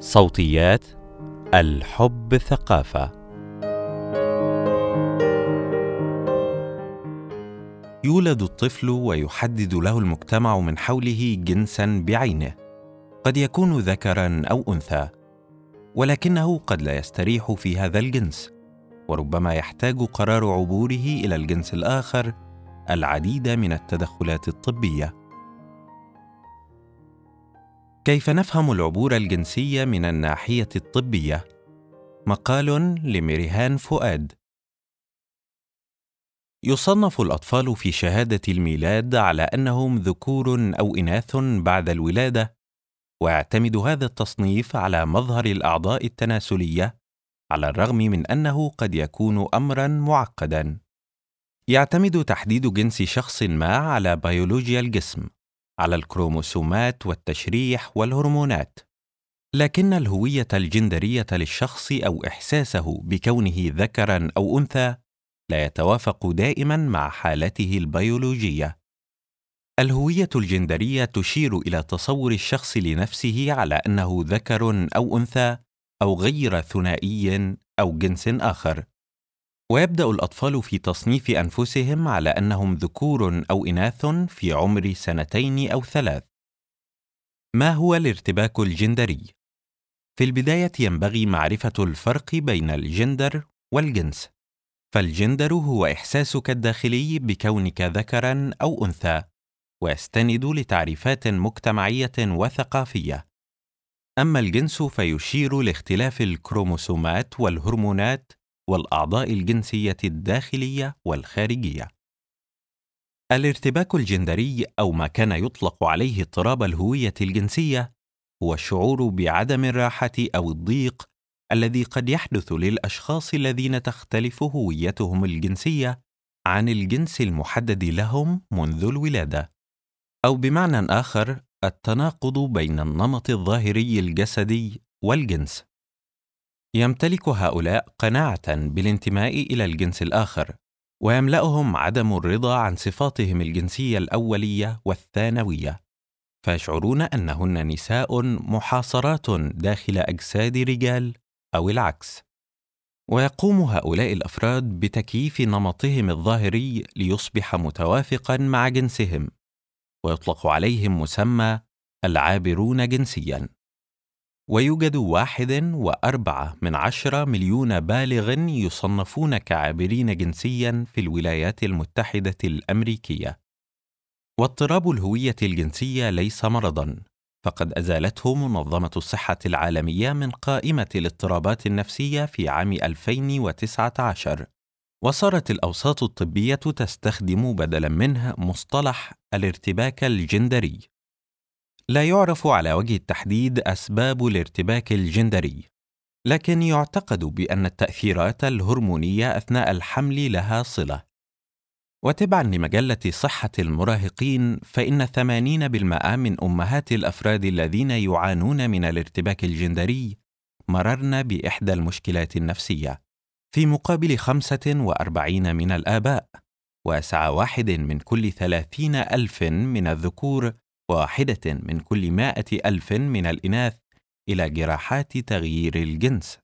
صوتيات الحب ثقافة. يولد الطفل ويحدد له المجتمع من حوله جنسا بعينه. قد يكون ذكرا أو أنثى ولكنه قد لا يستريح في هذا الجنس وربما يحتاج قرار عبوره إلى الجنس الآخر العديد من التدخلات الطبية. كيف نفهم العبور الجنسي من الناحية الطبية؟ مقال لميريهان فؤاد. يصنف الأطفال في شهادة الميلاد على أنهم ذكور أو إناث بعد الولادة ويعتمد هذا التصنيف على مظهر الأعضاء التناسلية على الرغم من أنه قد يكون امرا معقدا. يعتمد تحديد جنس شخص ما على بيولوجيا الجسم على الكروموسومات والتشريح والهرمونات. لكن الهوية الجندرية للشخص أو إحساسه بكونه ذكرا أو أنثى لا يتوافق دائما مع حالته البيولوجية. الهوية الجندرية تشير إلى تصور الشخص لنفسه على أنه ذكر أو أنثى أو غير ثنائي أو جنس آخر. ويبدأ الأطفال في تصنيف أنفسهم على أنهم ذكور أو إناث في عمر سنتين أو ثلاث. ما هو الارتباك الجندري؟ في البداية ينبغي معرفة الفرق بين الجندر والجنس. فالجندر هو إحساسك الداخلي بكونك ذكرا أو أنثى ويستند لتعريفات مجتمعية وثقافية. أما الجنس فيشير لاختلاف الكروموسومات والهرمونات والأعضاء الجنسية الداخلية والخارجية. الارتباك الجندري أو ما كان يطلق عليه اضطراب الهوية الجنسية هو الشعور بعدم الراحة أو الضيق الذي قد يحدث للأشخاص الذين تختلف هويتهم الجنسية عن الجنس المحدد لهم منذ الولادة. أو بمعنى آخر التناقض بين النمط الظاهري الجسدي والجنس. يمتلك هؤلاء قناعة بالانتماء إلى الجنس الآخر ويملأهم عدم الرضا عن صفاتهم الجنسية الأولية والثانوية. فيشعرون أنهن نساء محاصرات داخل أجساد رجال أو العكس. ويقوم هؤلاء الأفراد بتكييف نمطهم الظاهري ليصبح متوافقا مع جنسهم ويطلق عليهم مسمى العابرون جنسيا. ويوجد واحد وأربعة من عشرة مليون بالغ يصنفون كعابرين جنسيا في الولايات المتحدة الأمريكية. واضطراب الهوية الجنسية ليس مرضا فقد أزالته منظمة الصحة العالمية من قائمة الاضطرابات النفسية في عام 2019 وصارت الأوساط الطبية تستخدم بدلا منه مصطلح الارتباك الجندري. لا يعرف على وجه التحديد أسباب الارتباك الجندري لكن يعتقد بأن التأثيرات الهرمونية أثناء الحمل لها صلة. وتبعا لمجلة صحة المراهقين فإن 80% من أمهات الأفراد الذين يعانون من الارتباك الجندري مررن بإحدى المشكلات النفسية في مقابل 45 من الآباء ويسعى واحد من كل ثلاثين ألف من الذكور واحدة من كل مائة ألف من الإناث إلى جراحات تغيير الجنس.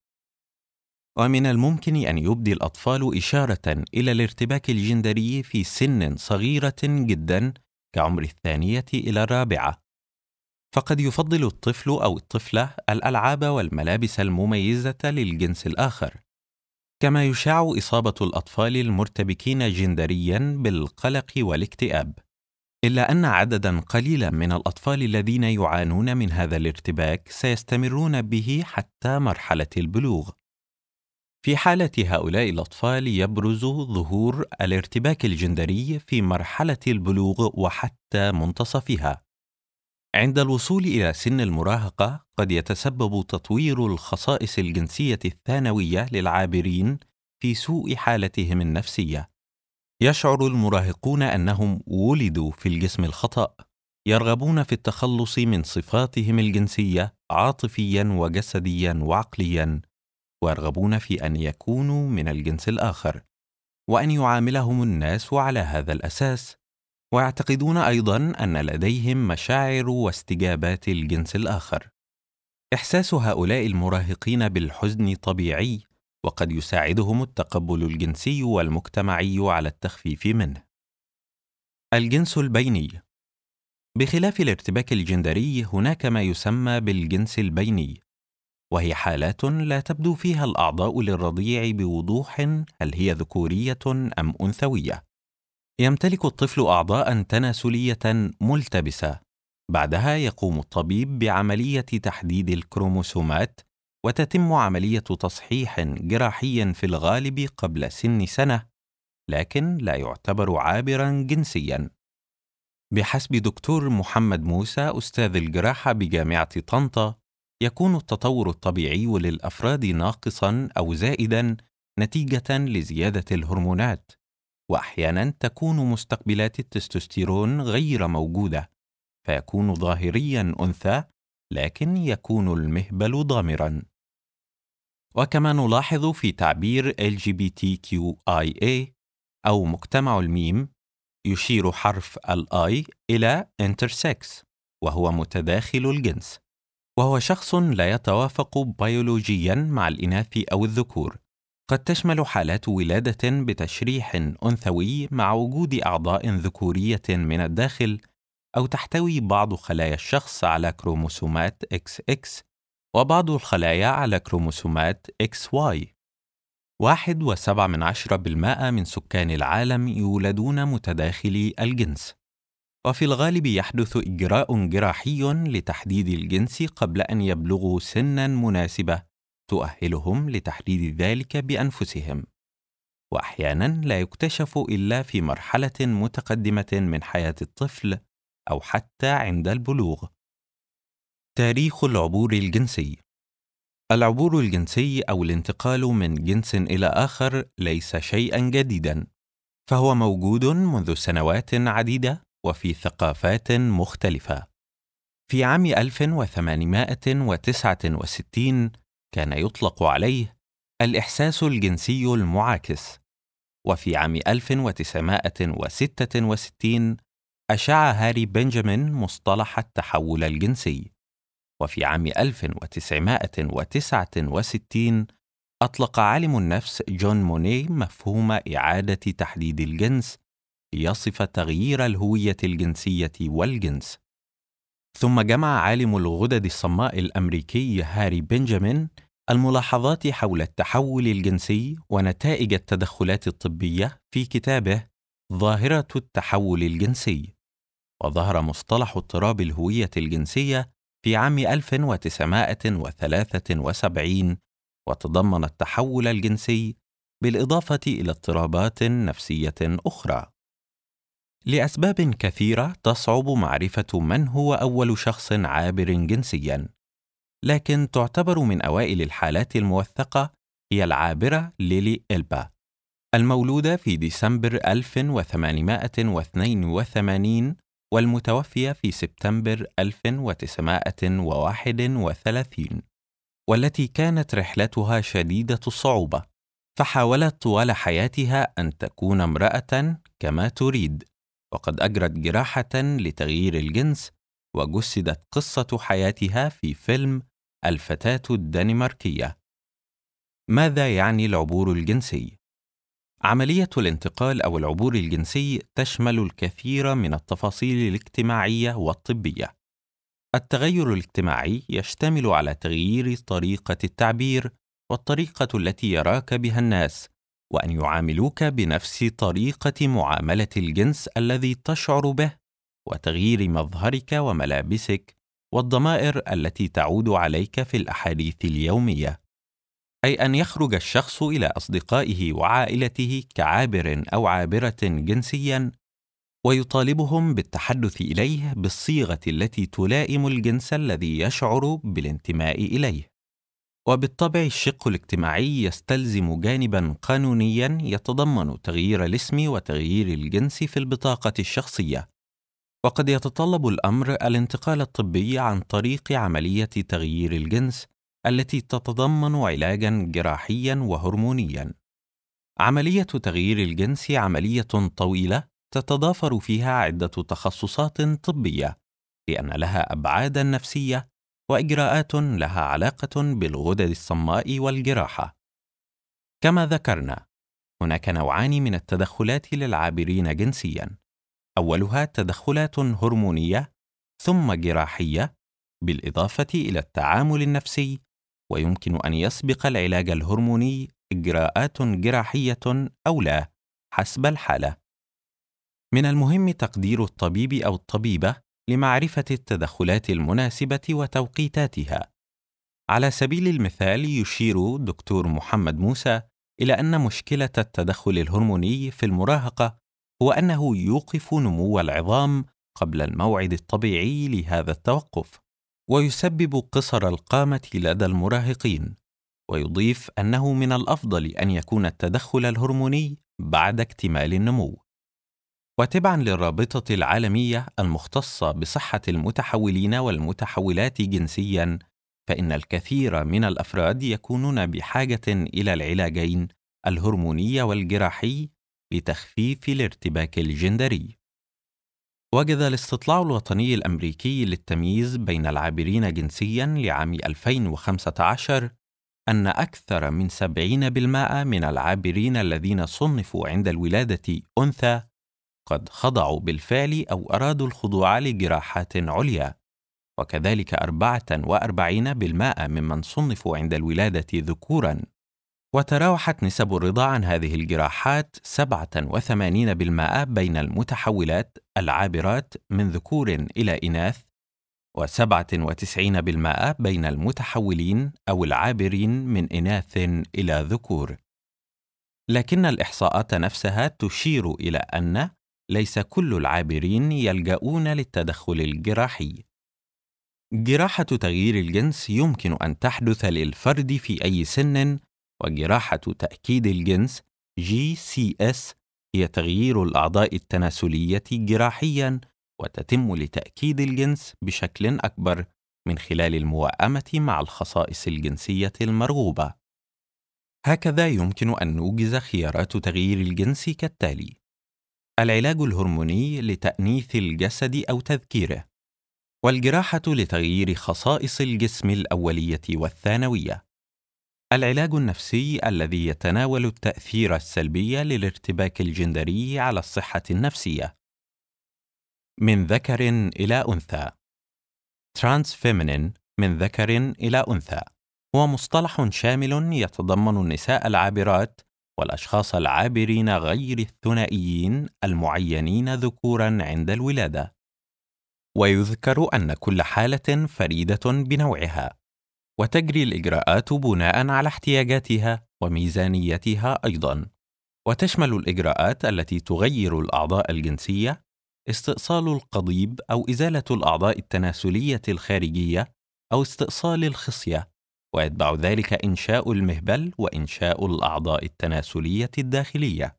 ومن الممكن أن يبدي الأطفال إشارة إلى الارتباك الجندري في سن صغيرة جدا كعمر الثانية إلى الرابعة. فقد يفضل الطفل أو الطفلة الألعاب والملابس المميزة للجنس الآخر كما يشاع إصابة الأطفال المرتبكين جندريا بالقلق والاكتئاب. إلا أن عددا قليلا من الأطفال الذين يعانون من هذا الارتباك سيستمرون به حتى مرحلة البلوغ. في حالة هؤلاء الأطفال يبرز ظهور الارتباك الجندري في مرحلة البلوغ وحتى منتصفها. عند الوصول إلى سن المراهقة قد يتسبب تطوير الخصائص الجنسية الثانوية للعابرين في سوء حالتهم النفسية. يشعر المراهقون أنهم ولدوا في الجسم الخطأ يرغبون في التخلص من صفاتهم الجنسية عاطفيا وجسديا وعقليا ويرغبون في أن يكونوا من الجنس الآخر وأن يعاملهم الناس على هذا الأساس ويعتقدون أيضا أن لديهم مشاعر واستجابات الجنس الآخر. إحساس هؤلاء المراهقين بالحزن طبيعي وقد يساعدهم التقبل الجنسي والمجتمعي على التخفيف منه. الجنس البيني. بخلاف الارتباك الجندري هناك ما يسمى بالجنس البيني وهي حالات لا تبدو فيها الأعضاء للرضيع بوضوح هل هي ذكورية أم أنثوية. يمتلك الطفل اعضاء تناسلية ملتبسة بعدها يقوم الطبيب بعملية تحديد الكروموسومات وتتم عملية تصحيح جراحي في الغالب قبل سن سنة لكن لا يعتبر عابرا جنسيا. بحسب دكتور محمد موسى أستاذ الجراحة بجامعة طنطا يكون التطور الطبيعي للأفراد ناقصا أو زائدا نتيجة لزيادة الهرمونات واحيانا تكون مستقبلات التستوستيرون غير موجودة فيكون ظاهريا أنثى لكن يكون المهبل ضامرا. وكما نلاحظ في تعبير LGBTQIA أو مجتمع الميم يشير حرف الآي إلى intersex وهو متداخل الجنس وهو شخص لا يتوافق بيولوجيا مع الإناث أو الذكور. قد تشمل حالات ولادة بتشريح أنثوي مع وجود أعضاء ذكورية من الداخل أو تحتوي بعض خلايا الشخص على كروموسومات XX وبعض الخلايا على كروموسومات XY واحد وسبعة من عشرة بالمائة من سكان العالم يولدون متداخلي الجنس. وفي الغالب يحدث إجراء جراحي لتحديد الجنس قبل أن يبلغوا سنا مناسبة تؤهلهم لتحديد ذلك بأنفسهم. وأحيانا لا يكتشف إلا في مرحلة متقدمة من حياة الطفل أو حتى عند البلوغ. تاريخ العبور الجنسي. العبور الجنسي أو الانتقال من جنس إلى آخر ليس شيئا جديدا فهو موجود منذ سنوات عديدة وفي ثقافات مختلفة. في عام 1869 كان يطلق عليه الإحساس الجنسي المعاكس وفي عام 1966 أشاع هاري بنجامين مصطلح التحول الجنسي. وفي عام 1969 أطلق عالم النفس جون موني مفهوم إعادة تحديد الجنس ليصف تغيير الهوية الجنسية والجنس. ثم جمع عالم الغدد الصماء الأمريكي هاري بنجامين الملاحظات حول التحول الجنسي ونتائج التدخلات الطبية في كتابه ظاهرة التحول الجنسي. وظهر مصطلح اضطراب الهوية الجنسية في عام 1973 وتضمن التحول الجنسي بالإضافة إلى اضطرابات نفسية أخرى. لأسباب كثيرة تصعب معرفة من هو أول شخص عابر جنسياً، لكن تعتبر من أوائل الحالات الموثقة هي العابرة ليلي إلبا، المولودة في ديسمبر 1882 والمتوفية في سبتمبر 1931 والتي كانت رحلتها شديدة الصعوبة فحاولت طوال حياتها أن تكون امرأة كما تريد وقد أجرت جراحة لتغيير الجنس وجسدت قصة حياتها في فيلم الفتاة الدنماركية ماذا يعني العبور الجنسي؟ عملية الانتقال أو العبور الجنسي تشمل الكثير من التفاصيل الاجتماعية والطبية. التغير الاجتماعي يشتمل على تغيير طريقة التعبير والطريقة التي يراك بها الناس، وأن يعاملوك بنفس طريقة معاملة الجنس الذي تشعر به، وتغيير مظهرك وملابسك، والضمائر التي تعود عليك في الأحاديث اليومية. أي أن يخرج الشخص إلى أصدقائه وعائلته كعابر أو عابرة جنسيا ويطالبهم بالتحدث إليه بالصيغة التي تلائم الجنس الذي يشعر بالانتماء إليه. وبالطبع الشق الاجتماعي يستلزم جانبا قانونيا يتضمن تغيير الاسم وتغيير الجنس في البطاقة الشخصية. وقد يتطلب الأمر الانتقال الطبي عن طريق عملية تغيير الجنس التي تتضمن علاجا جراحيا وهرمونيا. عملية تغيير الجنس عملية طويلة تتضافر فيها عدة تخصصات طبية لأن لها ابعادا نفسية وإجراءات لها علاقة بالغدد الصماء والجراحة. كما ذكرنا هناك نوعان من التدخلات للعابرين جنسيا. أولها تدخلات هرمونية ثم جراحية بالإضافة إلى التعامل النفسي ويمكن أن يسبق العلاج الهرموني إجراءات جراحية أو لا حسب الحالة. من المهم تقدير الطبيب أو الطبيبة لمعرفة التدخلات المناسبة وتوقيتاتها. على سبيل المثال يشير دكتور محمد موسى إلى أن مشكلة التدخل الهرموني في المراهقة هو أنه يوقف نمو العظام قبل الموعد الطبيعي لهذا التوقف. ويسبب قصر القامة لدى المراهقين ويضيف أنه من الأفضل أن يكون التدخل الهرموني بعد اكتمال النمو. وتبعا للرابطة العالمية المختصة بصحة المتحولين والمتحولات جنسيا فإن الكثير من الأفراد يكونون بحاجة إلى العلاجين الهرموني والجراحي لتخفيف الارتباك الجندري. وجد الاستطلاع الوطني الأمريكي للتمييز بين العابرين جنسيا لعام 2015 أن أكثر من 70% من العابرين الذين صنفوا عند الولادة أنثى قد خضعوا بالفعل أو أرادوا الخضوع لجراحات عليا وكذلك 44% ممن صنفوا عند الولادة ذكورا. وتراوحت نسب الرضا عن هذه الجراحات 87% بين المتحولات العابرات من ذكور إلى إناث و97% بين المتحولين أو العابرين من إناث إلى ذكور. لكن الإحصاءات نفسها تشير إلى أن ليس كل العابرين يلجؤون للتدخل الجراحي. جراحة تغيير الجنس يمكن أن تحدث للفرد في أي سن، وجراحة تأكيد الجنس GCS هي تغيير الأعضاء التناسلية جراحيًا وتتم لتأكيد الجنس بشكل أكبر من خلال الموائمة مع الخصائص الجنسية المرغوبة. هكذا يمكن أن نوجز خيارات تغيير الجنس كالتالي: العلاج الهرموني لتأنيث الجسد أو تذكيره، والجراحة لتغيير خصائص الجسم الأولية والثانوية. العلاج النفسي الذي يتناول التأثير السلبي للارتباك الجندري على الصحة النفسية. من ذكر إلى أنثى. trans feminine من ذكر إلى أنثى. هو مصطلح شامل يتضمن النساء العابرات والأشخاص العابرين غير الثنائيين المعينين ذكورا عند الولادة. ويذكر أن كل حالة فريدة بنوعها. وتجري الإجراءات بناء على احتياجاتها وميزانيتها أيضا وتشمل الإجراءات التي تغير الأعضاء الجنسية استئصال القضيب أو إزالة الأعضاء التناسلية الخارجية أو استئصال الخصية ويتبع ذلك إنشاء المهبل وإنشاء الأعضاء التناسلية الداخلية.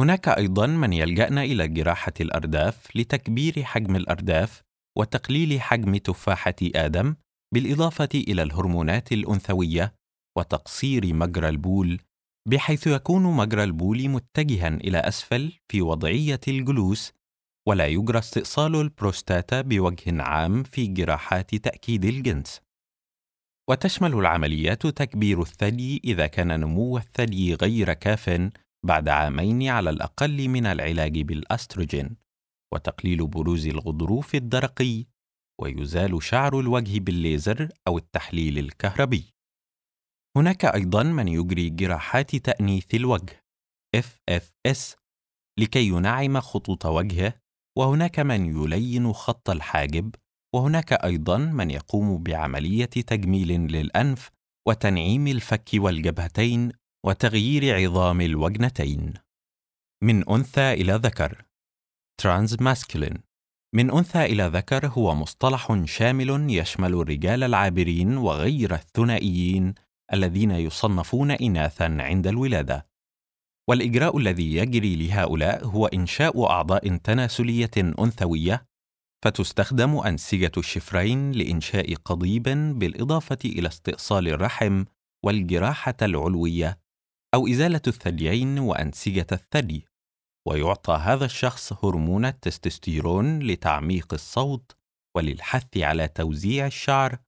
هناك أيضا من يلجأن إلى جراحة الأرداف لتكبير حجم الأرداف وتقليل حجم تفاحة آدم بالإضافة إلى الهرمونات الأنثوية وتقصير مجرى البول بحيث يكون مجرى البول متجها إلى أسفل في وضعية الجلوس ولا يجرى استئصال البروستاتا بوجه عام في جراحات تأكيد الجنس. وتشمل العمليات تكبير الثدي إذا كان نمو الثدي غير كاف بعد عامين على الأقل من العلاج بالأستروجين، وتقليل بروز الغضروف الدرقي، ويزال شعر الوجه بالليزر أو التحليل الكهربي. هناك أيضا من يجري جراحات تأنيث الوجه FFS لكي ينعم خطوط وجهه وهناك من يلين خط الحاجب وهناك أيضا من يقوم بعملية تجميل للأنف وتنعيم الفك والجبهتين وتغيير عظام الوجنتين من أنثى إلى ذكر ماسكولين من أنثى إلى ذكر هو مصطلح شامل يشمل الرجال العابرين وغير الثنائيين الذين يصنفون اناثا عند الولادة. والإجراء الذي يجري لهؤلاء هو إنشاء أعضاء تناسلية أنثوية فتستخدم أنسجة الشفرين لإنشاء قضيب بالإضافة إلى استئصال الرحم والجراحة العلوية أو إزالة الثديين وأنسجة الثدي. ويعطى هذا الشخص هرمون التستوستيرون لتعميق الصوت وللحث على توزيع الشعر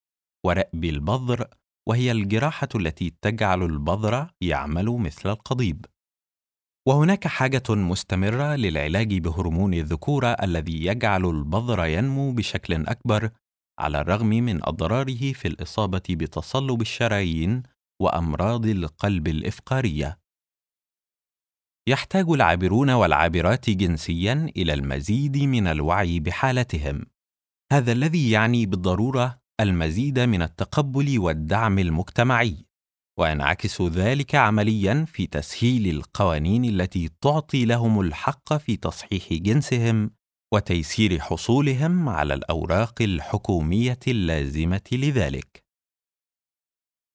ورأب البذر وهي الجراحة التي تجعل البذر يعمل مثل القضيب وهناك حاجة مستمرة للعلاج بهرمون الذكورة الذي يجعل البذر ينمو بشكل أكبر على الرغم من أضراره في الإصابة بتصلب الشرايين وأمراض القلب الإفقارية. يحتاج العابرون والعابرات جنسيا إلى المزيد من الوعي بحالتهم. هذا الذي يعني بالضرورة المزيد من التقبل والدعم المجتمعي. وينعكس ذلك عمليا في تسهيل القوانين التي تعطي لهم الحق في تصحيح جنسهم وتيسير حصولهم على الأوراق الحكومية اللازمة لذلك